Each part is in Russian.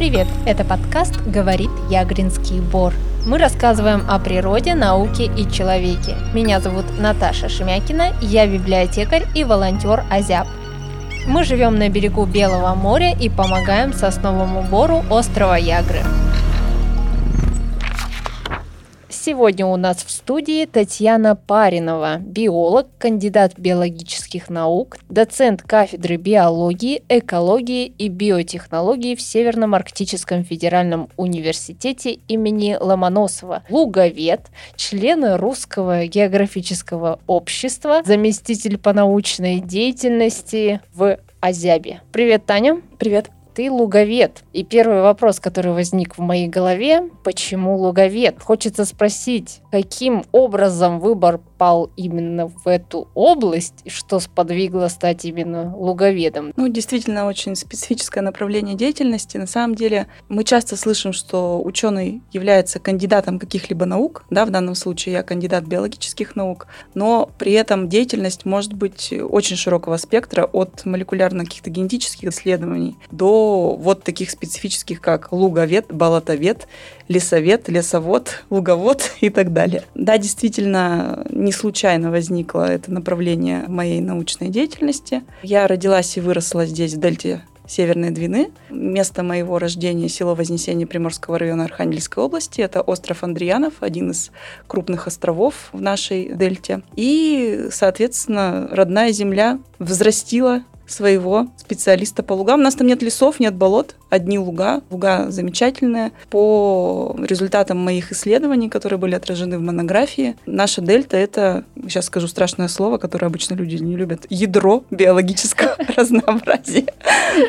Привет! Это подкаст «Говорит Ягринский Бор». Мы рассказываем о природе, науке и человеке. Меня зовут Наташа Шемякина, я библиотекарь и волонтер Азяб. Мы живем на берегу Белого моря и помогаем сосновому бору острова Ягры. Сегодня у нас в студии Татьяна Паринова, биолог, кандидат биологических наук, доцент кафедры биологии, экологии и биотехнологии в Северном Арктическом федеральном университете имени Ломоносова, луговед, член Русского географического общества, заместитель по научной деятельности в Азябе. Привет, Таня. Привет ты луговед. И первый вопрос, который возник в моей голове, почему луговед? Хочется спросить, каким образом выбор пал именно в эту область, что сподвигло стать именно луговедом? Ну, действительно, очень специфическое направление деятельности. На самом деле, мы часто слышим, что ученый является кандидатом каких-либо наук, да, в данном случае я кандидат биологических наук, но при этом деятельность может быть очень широкого спектра от молекулярно каких-то генетических исследований до вот таких специфических, как луговед, болотовед, лесовед, лесовод, луговод и так далее. Да, действительно, не случайно возникло это направление моей научной деятельности. Я родилась и выросла здесь, в Дельте Северной Двины. Место моего рождения – село Вознесение Приморского района Архангельской области. Это остров Андриянов, один из крупных островов в нашей дельте. И, соответственно, родная земля взрастила своего специалиста по лугам. У нас там нет лесов, нет болот, одни луга. Луга замечательные. По результатам моих исследований, которые были отражены в монографии, наша дельта — это, сейчас скажу страшное слово, которое обычно люди не любят, ядро биологического разнообразия.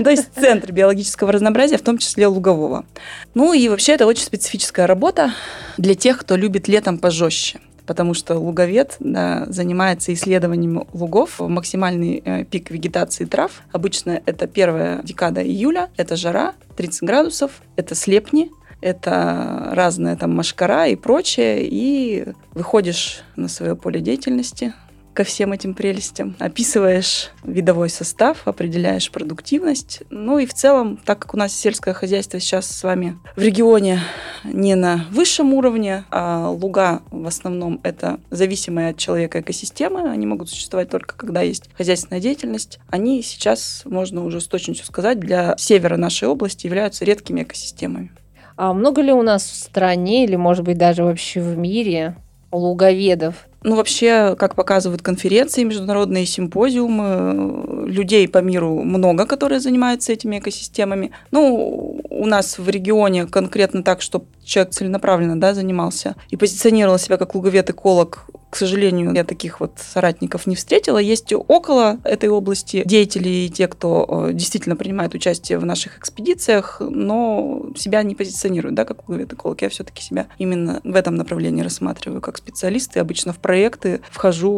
То есть центр биологического разнообразия, в том числе лугового. Ну и вообще это очень специфическая работа для тех, кто любит летом пожестче потому что луговед да, занимается исследованием лугов. В максимальный э, пик вегетации трав. Обычно это первая декада июля, это жара, 30 градусов, это слепни, это разная там машкара и прочее, и выходишь на свое поле деятельности, ко всем этим прелестям. Описываешь видовой состав, определяешь продуктивность. Ну и в целом, так как у нас сельское хозяйство сейчас с вами в регионе не на высшем уровне, а луга в основном это зависимые от человека экосистемы, они могут существовать только когда есть хозяйственная деятельность, они сейчас, можно уже с точностью сказать, для севера нашей области являются редкими экосистемами. А много ли у нас в стране или, может быть, даже вообще в мире луговедов? Ну, вообще, как показывают конференции, международные симпозиумы, людей по миру много, которые занимаются этими экосистемами. Ну, у нас в регионе конкретно так, чтобы человек целенаправленно да, занимался и позиционировал себя как луговед-эколог, к сожалению, я таких вот соратников не встретила. Есть около этой области деятели и те, кто э, действительно принимает участие в наших экспедициях, но себя не позиционируют, да, как луговед-эколог. Я все-таки себя именно в этом направлении рассматриваю как специалист и обычно в проекты вхожу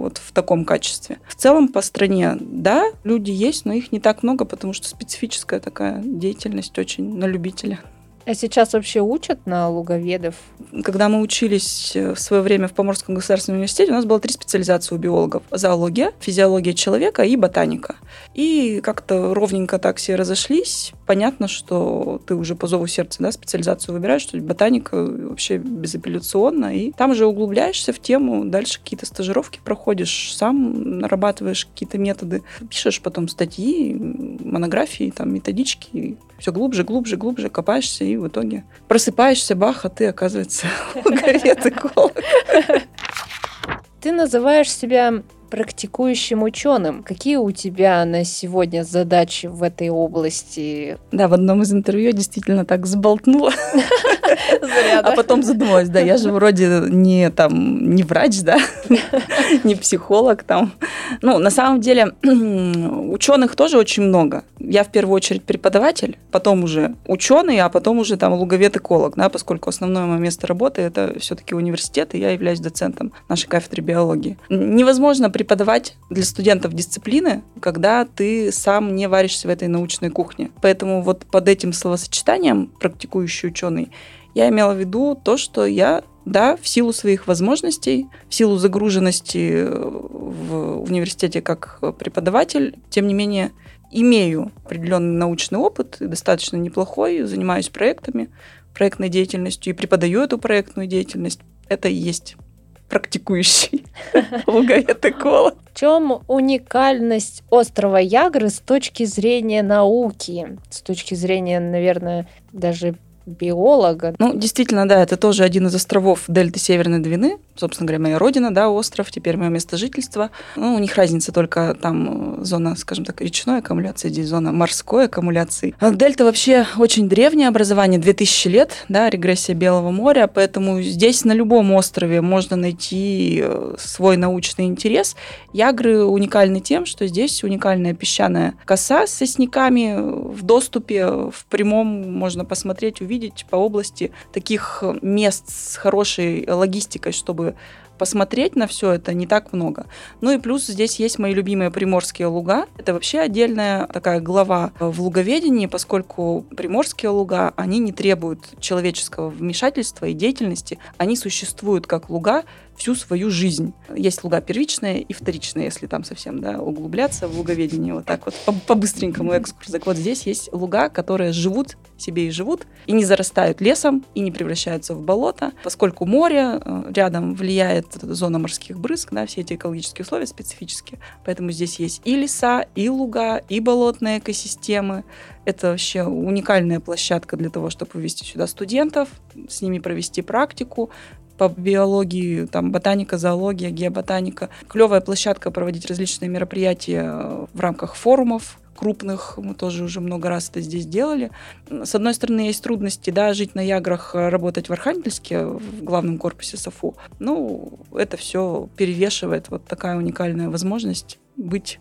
вот в таком качестве. В целом по стране, да, люди есть, но их не так много, потому что специфическая такая деятельность очень на любителя. А сейчас вообще учат на луговедов? Когда мы учились э, в свое время в Поморском государственном университете, у нас было три специализации у биологов. Зоология, физиология человека и ботаника. И как-то ровненько так все разошлись. Понятно, что ты уже по зову сердца да, специализацию выбираешь, что ботаника вообще безапелляционно. И там же углубляешься в тему, дальше какие-то стажировки проходишь, сам нарабатываешь какие-то методы, пишешь потом статьи, монографии, там, методички, все глубже, глубже, глубже копаешься и в итоге просыпаешься, бах, а ты, оказывается, логовед эколог. Ты называешь себя практикующим ученым. Какие у тебя на сегодня задачи в этой области? Да, в одном из интервью действительно так сболтнула. А потом задумалась, да, я же вроде не там не врач, да, не психолог там. Ну, на самом деле, ученых тоже очень много. Я в первую очередь преподаватель, потом уже ученый, а потом уже там луговед-эколог, да, поскольку основное мое место работы это все-таки университет, и я являюсь доцентом нашей кафедры биологии. Невозможно преподавать для студентов дисциплины, когда ты сам не варишься в этой научной кухне. Поэтому вот под этим словосочетанием практикующий ученый я имела в виду то, что я да, в силу своих возможностей, в силу загруженности в университете как преподаватель, тем не менее, имею определенный научный опыт, достаточно неплохой, занимаюсь проектами, проектной деятельностью и преподаю эту проектную деятельность. Это и есть практикующий луговед-эколог. В чем уникальность острова Ягры с точки зрения науки? С точки зрения, наверное, даже биолога. Ну, действительно, да, это тоже один из островов дельты Северной Двины. Собственно говоря, моя родина, да, остров, теперь мое место жительства. Ну, у них разница только там э, зона, скажем так, речной аккумуляции, здесь зона морской аккумуляции. А дельта вообще очень древнее образование, 2000 лет, да, регрессия Белого моря, поэтому здесь на любом острове можно найти э, свой научный интерес. Ягры уникальны тем, что здесь уникальная песчаная коса с сосняками в доступе, в прямом можно посмотреть, увидеть увидеть по области таких мест с хорошей логистикой, чтобы посмотреть на все это не так много. Ну и плюс здесь есть мои любимые приморские луга. Это вообще отдельная такая глава в луговедении, поскольку приморские луга, они не требуют человеческого вмешательства и деятельности. Они существуют как луга, всю свою жизнь. Есть луга первичная и вторичная, если там совсем да, углубляться в луговедение. Вот так вот по-быстренькому экскурс. Так вот здесь есть луга, которые живут себе и живут, и не зарастают лесом, и не превращаются в болото, поскольку море э, рядом влияет зона морских брызг, да, все эти экологические условия специфические. Поэтому здесь есть и леса, и луга, и болотные экосистемы. Это вообще уникальная площадка для того, чтобы вывести сюда студентов, с ними провести практику, по биологии, там ботаника, зоология, геоботаника. Клевая площадка проводить различные мероприятия в рамках форумов, крупных, мы тоже уже много раз это здесь делали. С одной стороны, есть трудности, да, жить на Яграх, э, работать в Архангельске, в главном корпусе САФУ. Ну, это все перевешивает вот такая уникальная возможность быть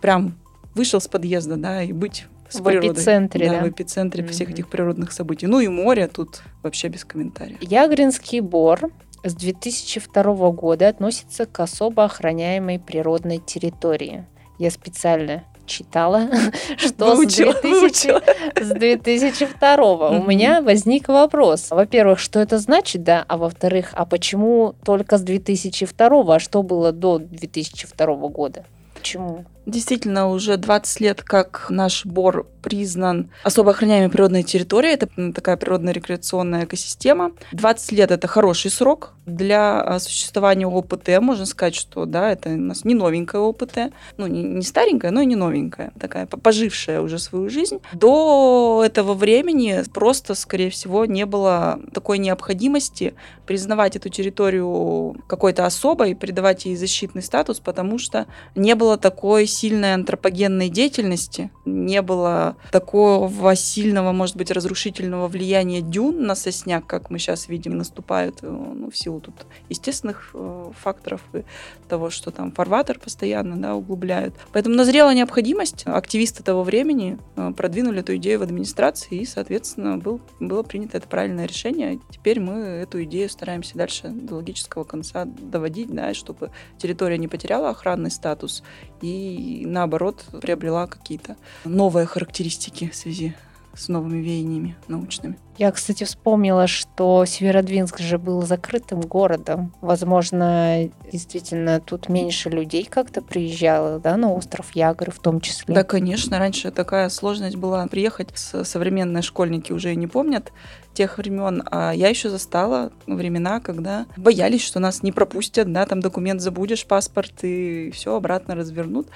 прям вышел с подъезда, да, и быть с в природой. эпицентре, да, да? в эпицентре mm-hmm. всех этих природных событий. Ну и море тут вообще без комментариев. Ягринский бор с 2002 года относится к особо охраняемой природной территории. Я специально читала, что выучила, с, 2000, с 2002 mm-hmm. у меня возник вопрос. Во-первых, что это значит, да, а во-вторых, а почему только с 2002, а что было до 2002 года? Почему? Действительно, уже 20 лет, как наш Бор признан особо охраняемой природной территорией. Это такая природно-рекреационная экосистема. 20 лет – это хороший срок для а, существования ОПТ. Можно сказать, что да, это у нас не новенькая ОПТ. Ну, не, не старенькая, но и не новенькая. Такая пожившая уже свою жизнь. До этого времени просто, скорее всего, не было такой необходимости признавать эту территорию какой-то особой, придавать ей защитный статус, потому что не было такой сильной антропогенной деятельности, не было такого сильного, может быть, разрушительного влияния дюн на сосняк, как мы сейчас видим, наступают э, ну, в силу тут естественных э, факторов и того, что там фарватер постоянно да, углубляют. Поэтому назрела необходимость. Активисты того времени э, продвинули эту идею в администрации, и, соответственно, был, было принято это правильное решение. Теперь мы эту идею стараемся дальше до логического конца доводить, да, чтобы территория не потеряла охранный статус и наоборот приобрела какие-то новые характеристики в связи с новыми веяниями научными. Я, кстати, вспомнила, что Северодвинск же был закрытым городом. Возможно, действительно, тут меньше людей как-то приезжало, да, на остров Ягры в том числе. Да, конечно. Раньше такая сложность была приехать. Современные школьники уже не помнят тех времен, а я еще застала времена, когда боялись, что нас не пропустят, да, там документ забудешь, паспорт, и все обратно развернут.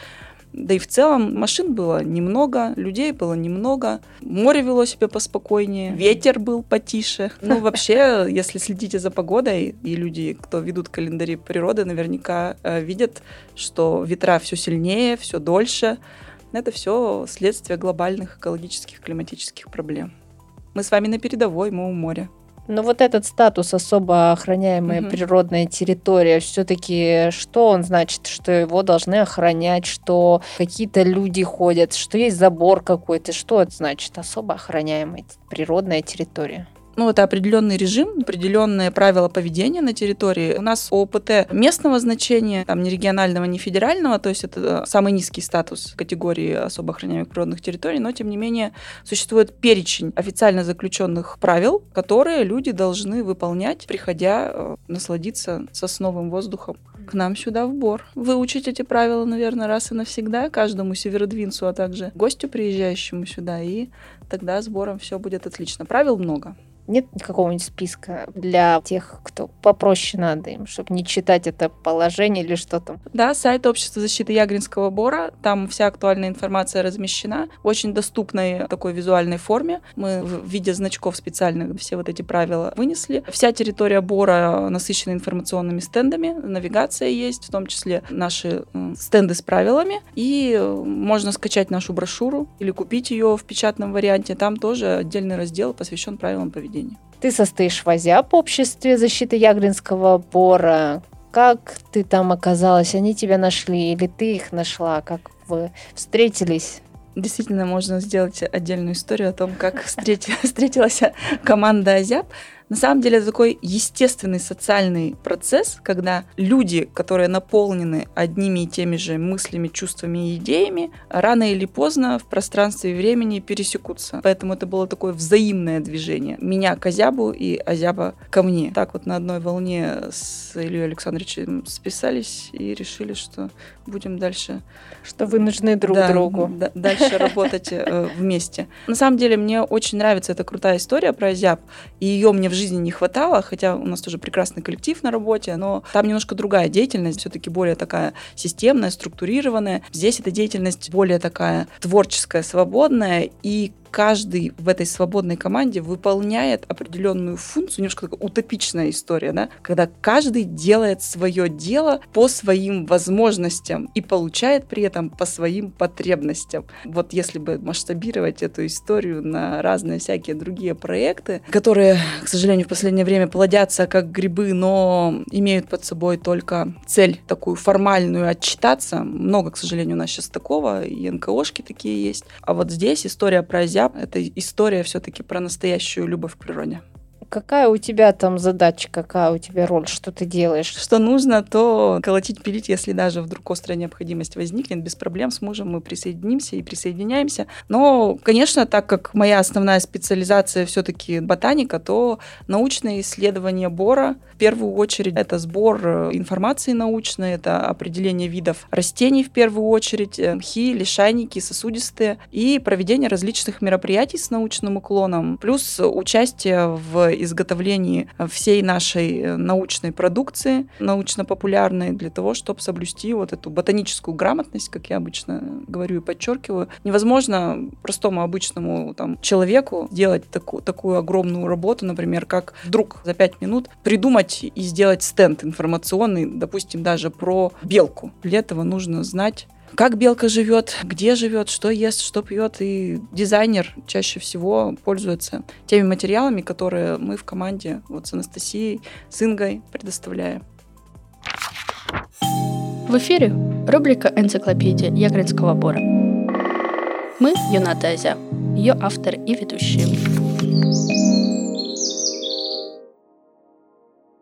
Да и в целом машин было немного, людей было немного, море вело себя поспокойнее, ветер был потише. Ну, вообще, если следите за погодой, и люди, кто ведут календари природы, наверняка э, видят, что ветра все сильнее, все дольше. Это все следствие глобальных экологических, климатических проблем. Мы с вами на передовой, мы у моря. Но вот этот статус особо охраняемая угу. природная территория, все-таки что он значит, что его должны охранять, что какие-то люди ходят, что есть забор какой-то, что это значит особо охраняемая природная территория? Ну, это определенный режим, определенные правила поведения на территории. У нас ОПТ местного значения, там не регионального, не федерального, то есть это самый низкий статус категории особо охраняемых природных территорий, но тем не менее существует перечень официально заключенных правил, которые люди должны выполнять, приходя э, насладиться сосновым воздухом к нам сюда в Бор. Выучить эти правила, наверное, раз и навсегда каждому северодвинцу, а также гостю, приезжающему сюда, и тогда сбором все будет отлично. Правил много. Нет какого-нибудь списка для тех, кто попроще надо им, чтобы не читать это положение или что там? Да, сайт Общества защиты Ягринского бора. Там вся актуальная информация размещена в очень доступной такой визуальной форме. Мы в виде значков специальных все вот эти правила вынесли. Вся территория бора насыщена информационными стендами. Навигация есть, в том числе наши стенды с правилами. И можно скачать нашу брошюру или купить ее в печатном варианте. Там тоже отдельный раздел посвящен правилам поведения поведения. Ты состоишь в АЗЯП, обществе защиты Ягринского бора. Как ты там оказалась? Они тебя нашли или ты их нашла? Как вы встретились? Действительно, можно сделать отдельную историю о том, как встретилась команда Азяб. На самом деле это такой естественный социальный процесс, когда люди, которые наполнены одними и теми же мыслями, чувствами и идеями, рано или поздно в пространстве и времени пересекутся. Поэтому это было такое взаимное движение. Меня к Азябу и Азяба ко мне. Так вот на одной волне с Ильей Александровичем списались и решили, что будем дальше... Что вы нужны друг да, другу. Да, дальше работать э, вместе. На самом деле мне очень нравится эта крутая история про Азяб, и ее мне в жизни не хватало, хотя у нас тоже прекрасный коллектив на работе, но там немножко другая деятельность, все-таки более такая системная, структурированная. Здесь эта деятельность более такая творческая, свободная, и каждый в этой свободной команде выполняет определенную функцию, немножко такая утопичная история, да, когда каждый делает свое дело по своим возможностям и получает при этом по своим потребностям. Вот если бы масштабировать эту историю на разные всякие другие проекты, которые, к сожалению, в последнее время плодятся как грибы, но имеют под собой только цель такую формальную отчитаться. Много, к сожалению, у нас сейчас такого, и НКОшки такие есть. А вот здесь история про нельзя. Это история все-таки про настоящую любовь к природе. Какая у тебя там задача, какая у тебя роль, что ты делаешь? Что нужно, то колотить, пилить, если даже вдруг острая необходимость возникнет, без проблем с мужем мы присоединимся и присоединяемся. Но, конечно, так как моя основная специализация все-таки ботаника, то научные исследования бора, в первую очередь, это сбор э, информации научной, это определение видов растений в первую очередь, э, мхи, лишайники, сосудистые, и проведение различных мероприятий с научным уклоном, плюс участие в изготовлении всей нашей э, научной продукции, научно-популярной, для того, чтобы соблюсти вот эту ботаническую грамотность, как я обычно говорю и подчеркиваю. Невозможно простому обычному там, человеку делать таку, такую огромную работу, например, как вдруг за пять минут придумать и сделать стенд информационный, допустим, даже про белку. Для этого нужно знать как белка живет, где живет, что ест, что пьет. И дизайнер чаще всего пользуется теми материалами, которые мы в команде вот с Анастасией, с Ингой предоставляем. В эфире рубрика «Энциклопедия Ягринского бора». Мы Юната Азя, ее автор и ведущие.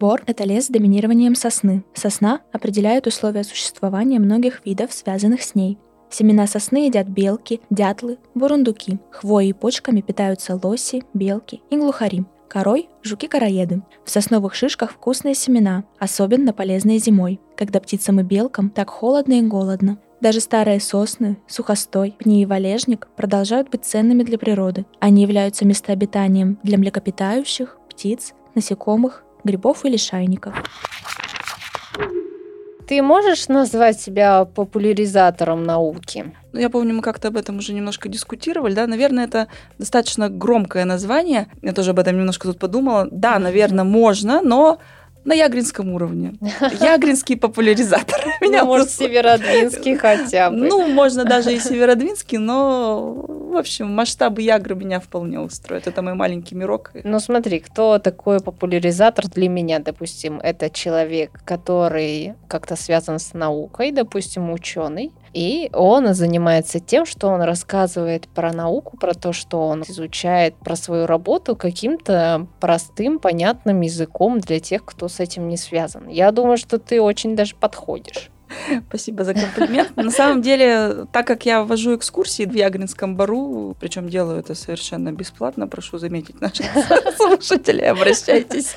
Бор – это лес с доминированием сосны. Сосна определяет условия существования многих видов, связанных с ней. Семена сосны едят белки, дятлы, бурундуки. Хвоей и почками питаются лоси, белки и глухари. Корой – жуки-короеды. В сосновых шишках вкусные семена, особенно полезные зимой, когда птицам и белкам так холодно и голодно. Даже старые сосны, сухостой, пни и валежник продолжают быть ценными для природы. Они являются местообитанием для млекопитающих, птиц, насекомых грибов или шайников. Ты можешь назвать себя популяризатором науки? Ну, я помню, мы как-то об этом уже немножко дискутировали, да, наверное, это достаточно громкое название. Я тоже об этом немножко тут подумала. Да, наверное, можно, но на ягринском уровне. Ягринский популяризатор. Меня ну, может, Северодвинский хотя бы. Ну, можно даже и Северодвинский, но, в общем, масштабы Ягры меня вполне устроят. Это мой маленький мирок. Ну, смотри, кто такой популяризатор для меня, допустим, это человек, который как-то связан с наукой, допустим, ученый, И он занимается тем, что он рассказывает про науку, про то, что он изучает про свою работу каким-то простым, понятным языком для тех, кто с этим не связан. Я думаю, что ты очень даже подходишь. Спасибо за комплимент. На самом деле, так как я вожу экскурсии в Ягринском бару, причем делаю это совершенно бесплатно, прошу заметить наших слушателей, обращайтесь.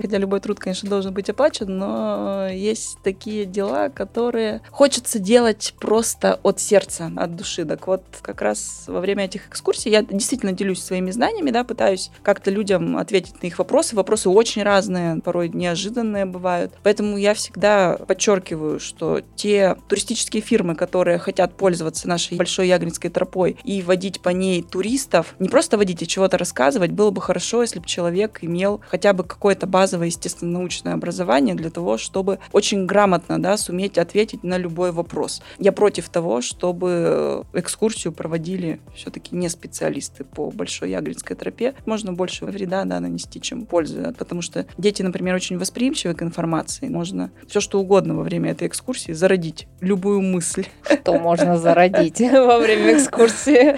Хотя любой труд, конечно, должен быть оплачен, но есть такие дела, которые хочется делать просто от сердца, от души. Так вот, как раз во время этих экскурсий я действительно делюсь своими знаниями, да, пытаюсь как-то людям ответить на их вопросы. Вопросы очень разные, порой неожиданные бывают. Поэтому я всегда подчеркиваю, что что те туристические фирмы, которые хотят пользоваться нашей большой Ягринской тропой и водить по ней туристов, не просто водить, а чего-то рассказывать, было бы хорошо, если бы человек имел хотя бы какое-то базовое естественно-научное образование для того, чтобы очень грамотно да, суметь ответить на любой вопрос. Я против того, чтобы экскурсию проводили все-таки не специалисты по Большой Ягринской тропе. Можно больше вреда да, нанести, чем пользы, потому что дети, например, очень восприимчивы к информации. Можно все что угодно во время этой экскурсии экскурсии зародить любую мысль. Что можно зародить во время экскурсии?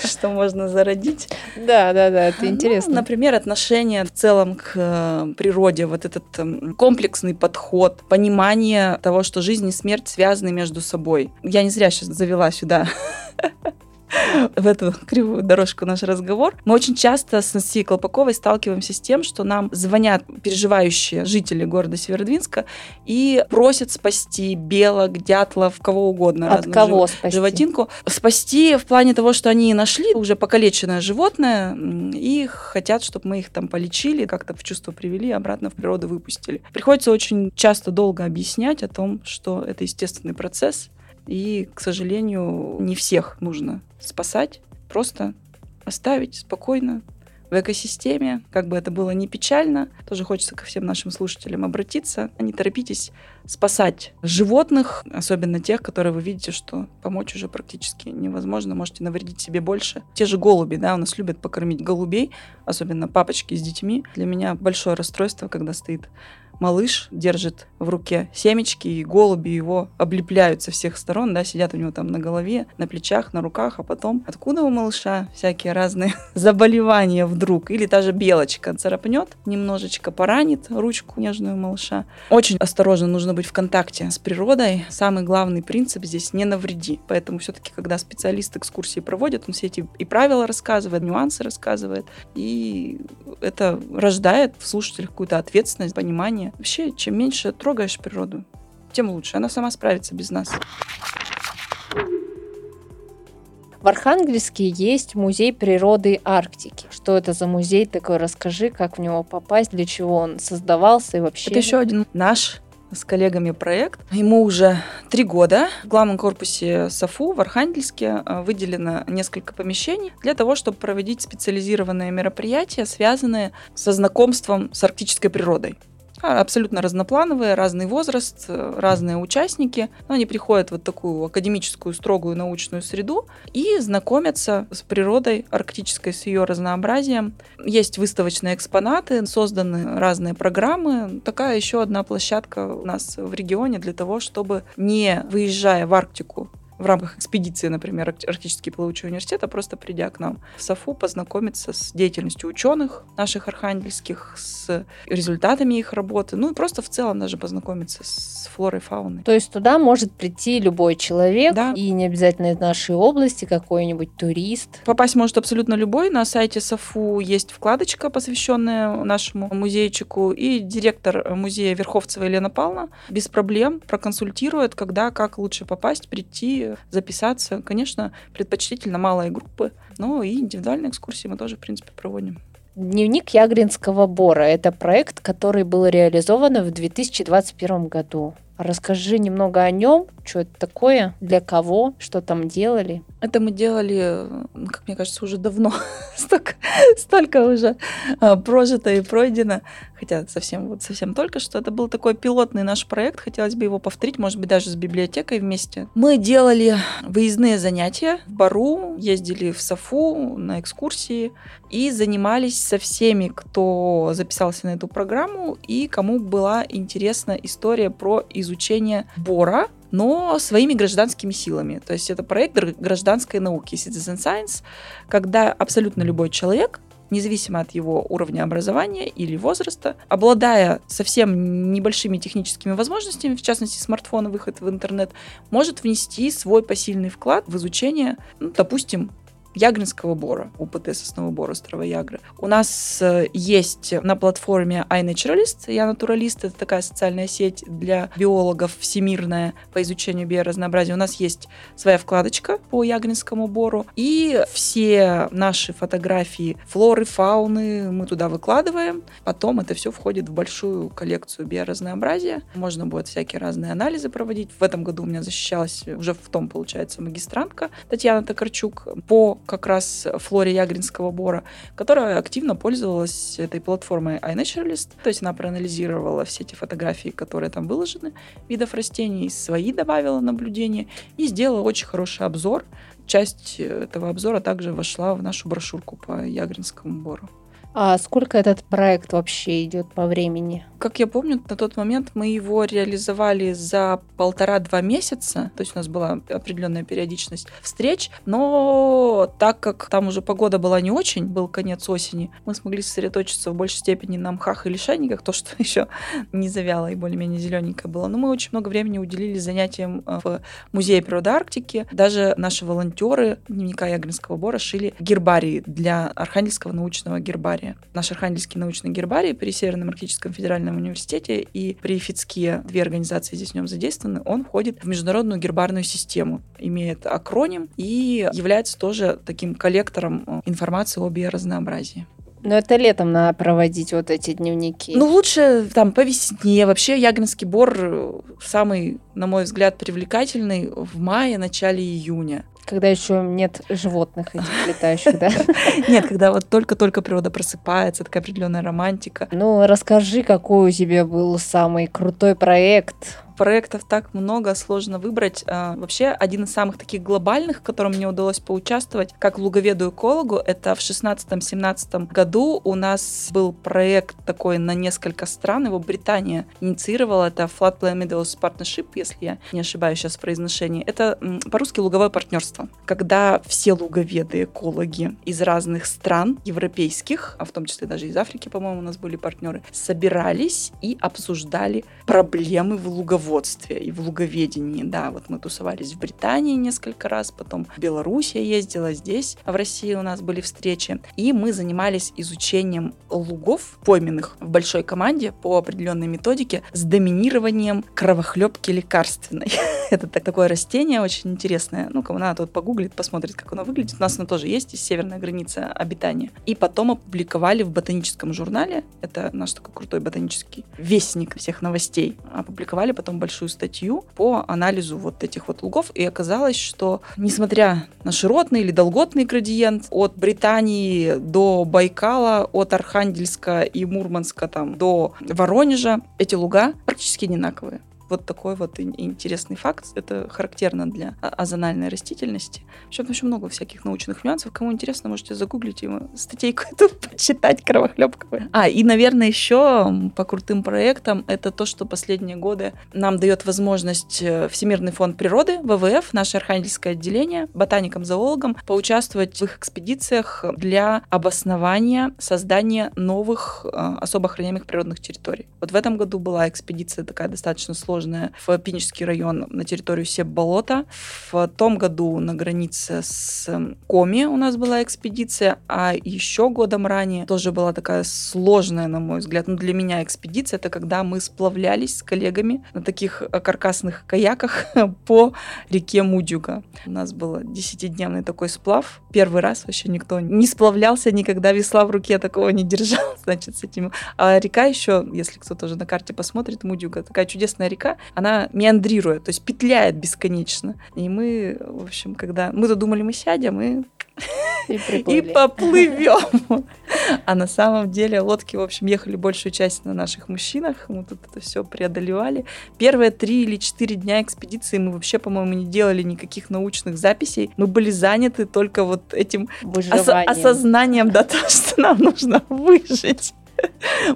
Что можно зародить? Да, да, да, это ну, интересно. например, отношение в целом к э, природе, вот этот эм, комплексный подход, понимание того, что жизнь и смерть связаны между собой. Я не зря сейчас завела сюда в эту кривую дорожку наш разговор. Мы очень часто с Анастасией Колпаковой сталкиваемся с тем, что нам звонят переживающие жители города Северодвинска и просят спасти белок, дятлов, кого угодно. От кого жив... спасти? Животинку. Спасти в плане того, что они нашли уже покалеченное животное и хотят, чтобы мы их там полечили, как-то в чувство привели, обратно в природу выпустили. Приходится очень часто долго объяснять о том, что это естественный процесс, и, к сожалению, не всех нужно спасать, просто оставить спокойно в экосистеме, как бы это было не печально. Тоже хочется ко всем нашим слушателям обратиться. Не торопитесь спасать животных, особенно тех, которые вы видите, что помочь уже практически невозможно, можете навредить себе больше. Те же голуби, да, у нас любят покормить голубей, особенно папочки с детьми. Для меня большое расстройство, когда стоит малыш держит в руке семечки, и голуби его облепляют со всех сторон, да, сидят у него там на голове, на плечах, на руках, а потом откуда у малыша всякие разные заболевания вдруг, или даже белочка царапнет, немножечко поранит ручку нежную малыша. Очень осторожно нужно быть в контакте с природой. Самый главный принцип здесь не навреди. Поэтому все-таки, когда специалист экскурсии проводит, он все эти и правила рассказывает, нюансы рассказывает, и это рождает в слушателях какую-то ответственность, понимание, жизни. Вообще, чем меньше трогаешь природу, тем лучше. Она сама справится без нас. В Архангельске есть музей природы Арктики. Что это за музей такой? Расскажи, как в него попасть, для чего он создавался и вообще. Это еще один наш с коллегами проект. Ему уже три года. В главном корпусе САФУ в Архангельске э, выделено несколько помещений для того, чтобы проводить специализированные мероприятия, связанные со знакомством с арктической природой. А, абсолютно разноплановые, разный возраст, э, разные участники. Но они приходят в вот такую академическую, строгую научную среду и знакомятся с природой арктической, с ее разнообразием. Есть выставочные экспонаты, созданы разные программы. Такая еще одна площадка у нас в регионе для того, чтобы не выезжая в Арктику в рамках экспедиции, например, Арктический плавучий университет, а просто придя к нам в САФУ, познакомиться с деятельностью ученых наших архангельских, с результатами их работы, ну и просто в целом даже познакомиться с флорой фауной. То есть туда может прийти любой человек, да. и не обязательно из нашей области, какой-нибудь турист. Попасть может абсолютно любой. На сайте САФУ есть вкладочка, посвященная нашему музейчику, и директор музея Верховцева Елена Павловна без проблем проконсультирует, когда, как лучше попасть, прийти записаться. Конечно, предпочтительно малые группы, но и индивидуальные экскурсии мы тоже, в принципе, проводим. Дневник Ягринского бора – это проект, который был реализован в 2021 году. Расскажи немного о нем, что это такое, для кого, что там делали. Это мы делали, как мне кажется, уже давно. столько, столько уже а, прожито и пройдено. Хотя совсем вот совсем только что. Это был такой пилотный наш проект. Хотелось бы его повторить, может быть, даже с библиотекой вместе. Мы делали выездные занятия в Бару, ездили в Сафу на экскурсии и занимались со всеми, кто записался на эту программу и кому была интересна история про изучение бора но своими гражданскими силами. То есть это проект гражданской науки, citizen science, когда абсолютно любой человек независимо от его уровня образования или возраста, обладая совсем небольшими техническими возможностями, в частности смартфона, выход в интернет, может внести свой посильный вклад в изучение, ну, допустим, Ягринского бора, УПТ соснового бора острова Ягры. У нас э, есть на платформе iNaturalist, я натуралист, это такая социальная сеть для биологов всемирная по изучению биоразнообразия. У нас есть своя вкладочка по Ягринскому бору, и все наши фотографии флоры, фауны мы туда выкладываем. Потом это все входит в большую коллекцию биоразнообразия. Можно будет всякие разные анализы проводить. В этом году у меня защищалась уже в том, получается, магистрантка Татьяна Токарчук по как раз Флоре Ягринского бора, которая активно пользовалась этой платформой iNaturalist. То есть она проанализировала все эти фотографии, которые там выложены, видов растений, свои добавила наблюдения и сделала очень хороший обзор. Часть этого обзора также вошла в нашу брошюрку по Ягринскому бору. А сколько этот проект вообще идет по времени? Как я помню, на тот момент мы его реализовали за полтора-два месяца, то есть у нас была определенная периодичность встреч, но так как там уже погода была не очень, был конец осени, мы смогли сосредоточиться в большей степени на мхах и лишайниках, то, что еще не завяло и более-менее зелененькое было. Но мы очень много времени уделили занятиям э, в Музее природы Арктики. Даже наши волонтеры дневника Ягринского бора шили гербарии для Архангельского научного гербария. Наш Архангельский научный гербарий при Северном Арктическом федеральном федеральном университете, и при ФИЦКе две организации здесь в нем задействованы, он входит в международную гербарную систему, имеет акроним и является тоже таким коллектором э, информации о биоразнообразии. Но это летом надо проводить вот эти дневники. Ну, лучше там по весне. Вообще Ягринский бор э, самый, на мой взгляд, привлекательный в мае, начале июня. Когда еще нет животных этих летающих, да? Нет, когда вот только-только природа просыпается, такая определенная романтика. Ну, расскажи, какой у тебя был самый крутой проект, проектов так много, сложно выбрать. А, вообще, один из самых таких глобальных, в котором мне удалось поучаствовать, как луговеду-экологу, это в 16-17 году у нас был проект такой на несколько стран, его Британия инициировала, это Floodplain Meadows Partnership, если я не ошибаюсь сейчас в произношении. Это по-русски луговое партнерство, когда все луговеды-экологи из разных стран европейских, а в том числе даже из Африки, по-моему, у нас были партнеры, собирались и обсуждали проблемы в луговом луговодстве и в луговедении. Да, вот мы тусовались в Британии несколько раз, потом в Беларусь ездила, здесь в России у нас были встречи. И мы занимались изучением лугов пойменных в большой команде по определенной методике с доминированием кровохлебки лекарственной. Это такое растение очень интересное. Ну, кому надо, тот погуглит, посмотрит, как оно выглядит. У нас оно тоже есть, есть северная граница обитания. И потом опубликовали в ботаническом журнале, это наш такой крутой ботанический вестник всех новостей, опубликовали потом большую статью по анализу вот этих вот лугов, и оказалось, что несмотря на широтный или долготный градиент от Британии до Байкала, от Архангельска и Мурманска там до Воронежа, эти луга практически одинаковые. Вот такой вот интересный факт. Это характерно для озональной растительности. Еще очень много всяких научных нюансов. Кому интересно, можете загуглить и статейку эту почитать кровохлебковую. А, и, наверное, еще по крутым проектам это то, что последние годы нам дает возможность э, Всемирный фонд природы, ВВФ, наше архангельское отделение, ботаникам, зоологам, поучаствовать в их экспедициях для обоснования создания новых э, особо охраняемых природных территорий. Вот в этом году была экспедиция такая достаточно сложная расположенная в Пинический район на территорию Себ-болота. В том году на границе с Коми у нас была экспедиция, а еще годом ранее тоже была такая сложная, на мой взгляд, ну для меня экспедиция, это когда мы сплавлялись с коллегами на таких каркасных каяках по реке Мудюга. У нас был десятидневный такой сплав. Первый раз вообще никто не сплавлялся, никогда весла в руке такого не держал, значит, с этим. А река еще, если кто тоже на карте посмотрит, Мудюга, такая чудесная река, река, она меандрирует, то есть петляет бесконечно. И мы, в общем, когда... Мы-то думали, мы сядем и и, и поплывем. А на самом деле лодки, в общем, ехали большую часть на наших мужчинах. Мы тут это все преодолевали. Первые три или четыре дня экспедиции мы вообще, по-моему, не делали никаких научных записей. Мы были заняты только вот этим ос- осознанием, да, то, что нам нужно выжить.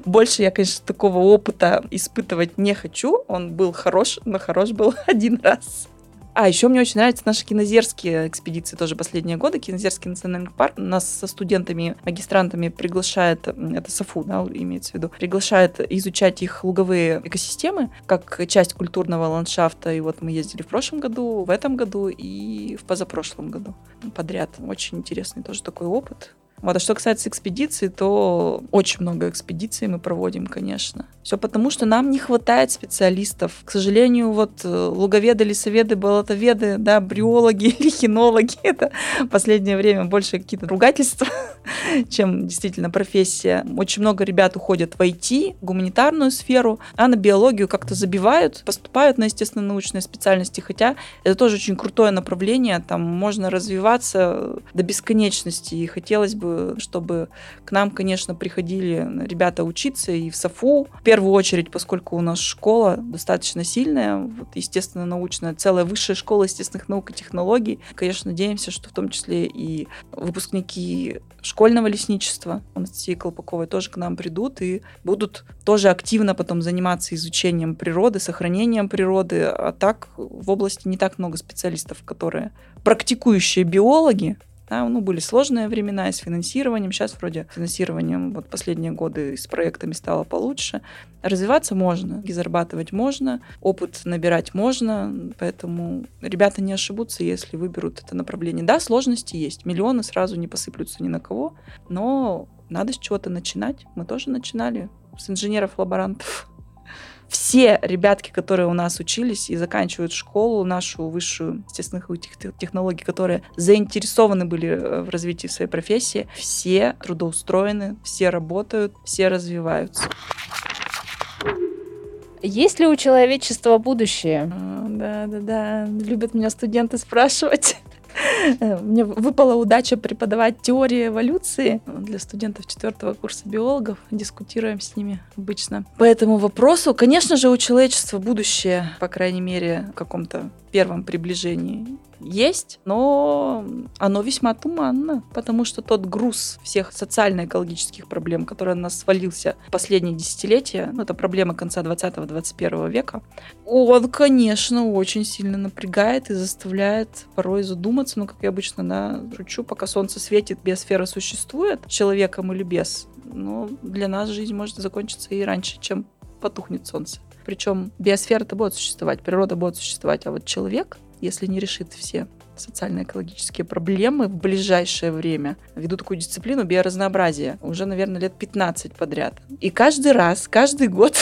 Больше я, конечно, такого опыта испытывать не хочу. Он был хорош, но хорош был один раз. А, еще мне очень нравятся наши кинозерские экспедиции тоже последние годы. Кинозерский национальный парк нас со студентами, магистрантами приглашает, это САФУ, да, имеется в виду, приглашает изучать их луговые экосистемы как часть культурного ландшафта. И вот мы ездили в прошлом году, в этом году и в позапрошлом году подряд. Очень интересный тоже такой опыт. Вот, а что касается экспедиций, то очень много экспедиций мы проводим, конечно. Все потому, что нам не хватает специалистов. К сожалению, вот э, луговеды, лесоведы, болотоведы, да, бриологи или хинологи, это последнее время больше какие-то ругательства, чем действительно профессия. Очень много ребят уходят в IT, гуманитарную сферу, а на биологию как-то забивают, поступают на естественно-научные специальности, хотя это тоже очень крутое направление, там можно развиваться до бесконечности, и хотелось бы чтобы к нам, конечно, приходили ребята учиться и в САФУ. В первую очередь, поскольку у нас школа достаточно сильная, вот, естественно, научная, целая высшая школа естественных наук и технологий. Конечно, надеемся, что в том числе и выпускники школьного лесничества Анастасии Колпаковой тоже к нам придут и будут тоже активно потом заниматься изучением природы, сохранением природы. А так в области не так много специалистов, которые практикующие биологи, да, ну, были сложные времена и с финансированием. Сейчас вроде финансированием вот последние годы с проектами стало получше. Развиваться можно, и зарабатывать можно, опыт набирать можно, поэтому ребята не ошибутся, если выберут это направление. Да, сложности есть, миллионы сразу не посыплются ни на кого, но надо с чего-то начинать. Мы тоже начинали с инженеров-лаборантов все ребятки, которые у нас учились и заканчивают школу, нашу высшую естественных технологий, которые заинтересованы были э, в развитии своей профессии, все трудоустроены, все работают, все развиваются. Есть ли у человечества будущее? Да, да, да. Любят меня студенты спрашивать. Мне выпала удача преподавать теорию эволюции для студентов четвертого курса биологов. Дискутируем с ними обычно. По этому вопросу, конечно же, у человечества будущее, по крайней мере, в каком-то первом приближении есть, но оно весьма туманно, потому что тот груз всех социально-экологических проблем, который на нас свалился в последние десятилетия, ну, это проблема конца 20-21 века, он, конечно, очень сильно напрягает и заставляет порой задуматься, ну, как я обычно, да, шучу, пока солнце светит, биосфера существует, человеком или без, но для нас жизнь может закончиться и раньше, чем потухнет солнце. Причем биосфера-то будет существовать, природа будет существовать, а вот человек если не решит все социально-экологические проблемы в ближайшее время. Веду такую дисциплину биоразнообразия уже, наверное, лет 15 подряд. И каждый раз, каждый год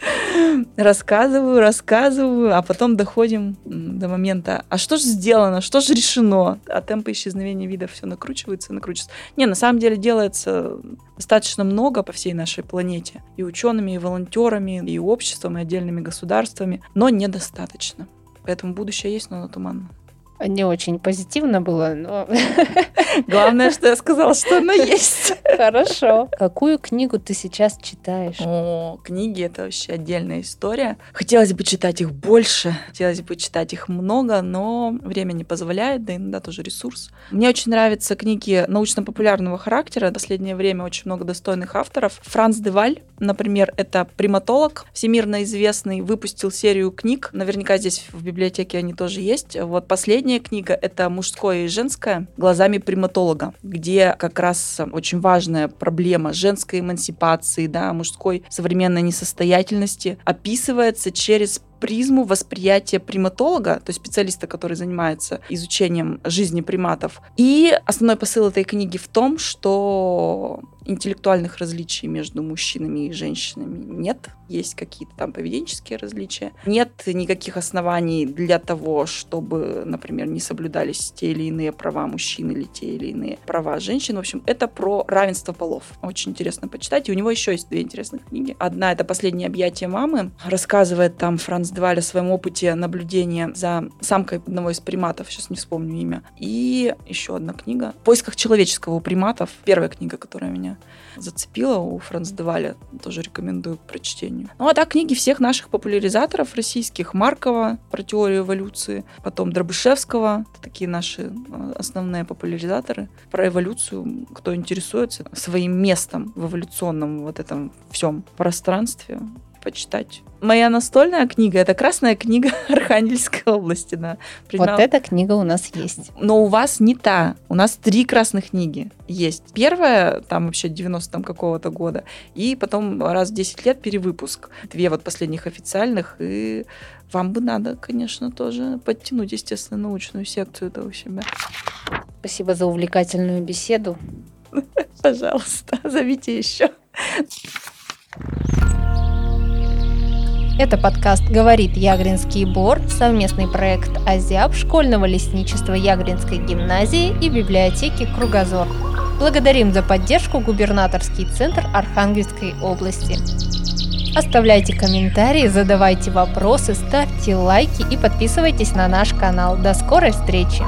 рассказываю, рассказываю, а потом доходим до момента, а что же сделано, что же решено? А темпы исчезновения видов все накручивается, накручивается. Не, на самом деле делается достаточно много по всей нашей планете. И учеными, и волонтерами, и обществом, и отдельными государствами, но недостаточно. Поэтому будущее есть, но оно туманно. Не очень позитивно было, но... Главное, что я сказала, что оно есть. Хорошо. Какую книгу ты сейчас читаешь? О, книги — это вообще отдельная история. Хотелось бы читать их больше, хотелось бы читать их много, но время не позволяет, да иногда тоже ресурс. Мне очень нравятся книги научно-популярного характера. В последнее время очень много достойных авторов. Франц Деваль, например, это приматолог, всемирно известный, выпустил серию книг. Наверняка здесь в библиотеке они тоже есть. Вот последний Последняя книга — это «Мужское и женское. Глазами приматолога», где как раз очень важная проблема женской эмансипации, да, мужской современной несостоятельности описывается через призму восприятия приматолога, то есть специалиста, который занимается изучением жизни приматов. И основной посыл этой книги в том, что интеллектуальных различий между мужчинами и женщинами нет. Есть какие-то там поведенческие различия. Нет никаких оснований для того, чтобы, например, не соблюдались те или иные права мужчин или те или иные права женщин. В общем, это про равенство полов. Очень интересно почитать. И у него еще есть две интересных книги. Одна — это «Последнее объятие мамы». Рассказывает там Франц Франсдвале в своем опыте наблюдения за самкой одного из приматов, сейчас не вспомню имя. И еще одна книга «В поисках человеческого у приматов». Первая книга, которая меня зацепила у Франсдваля, тоже рекомендую к прочтению. Ну а так книги всех наших популяризаторов российских. Маркова про теорию эволюции, потом Дробышевского, такие наши э, основные популяризаторы. Про эволюцию, кто интересуется своим местом в эволюционном вот этом всем пространстве, почитать. Моя настольная книга — это «Красная книга Архангельской области». Да. Принимала... Вот эта книга у нас есть. Но у вас не та. У нас три красных книги есть. Первая, там вообще 90 там какого-то года, и потом раз в 10 лет перевыпуск. Две вот последних официальных, и вам бы надо, конечно, тоже подтянуть, естественно, научную секцию этого себя. Спасибо за увлекательную беседу. Пожалуйста, зовите еще. Это подкаст «Говорит Ягринский бор», совместный проект «Азиаб» школьного лесничества Ягринской гимназии и библиотеки «Кругозор». Благодарим за поддержку губернаторский центр Архангельской области. Оставляйте комментарии, задавайте вопросы, ставьте лайки и подписывайтесь на наш канал. До скорой встречи!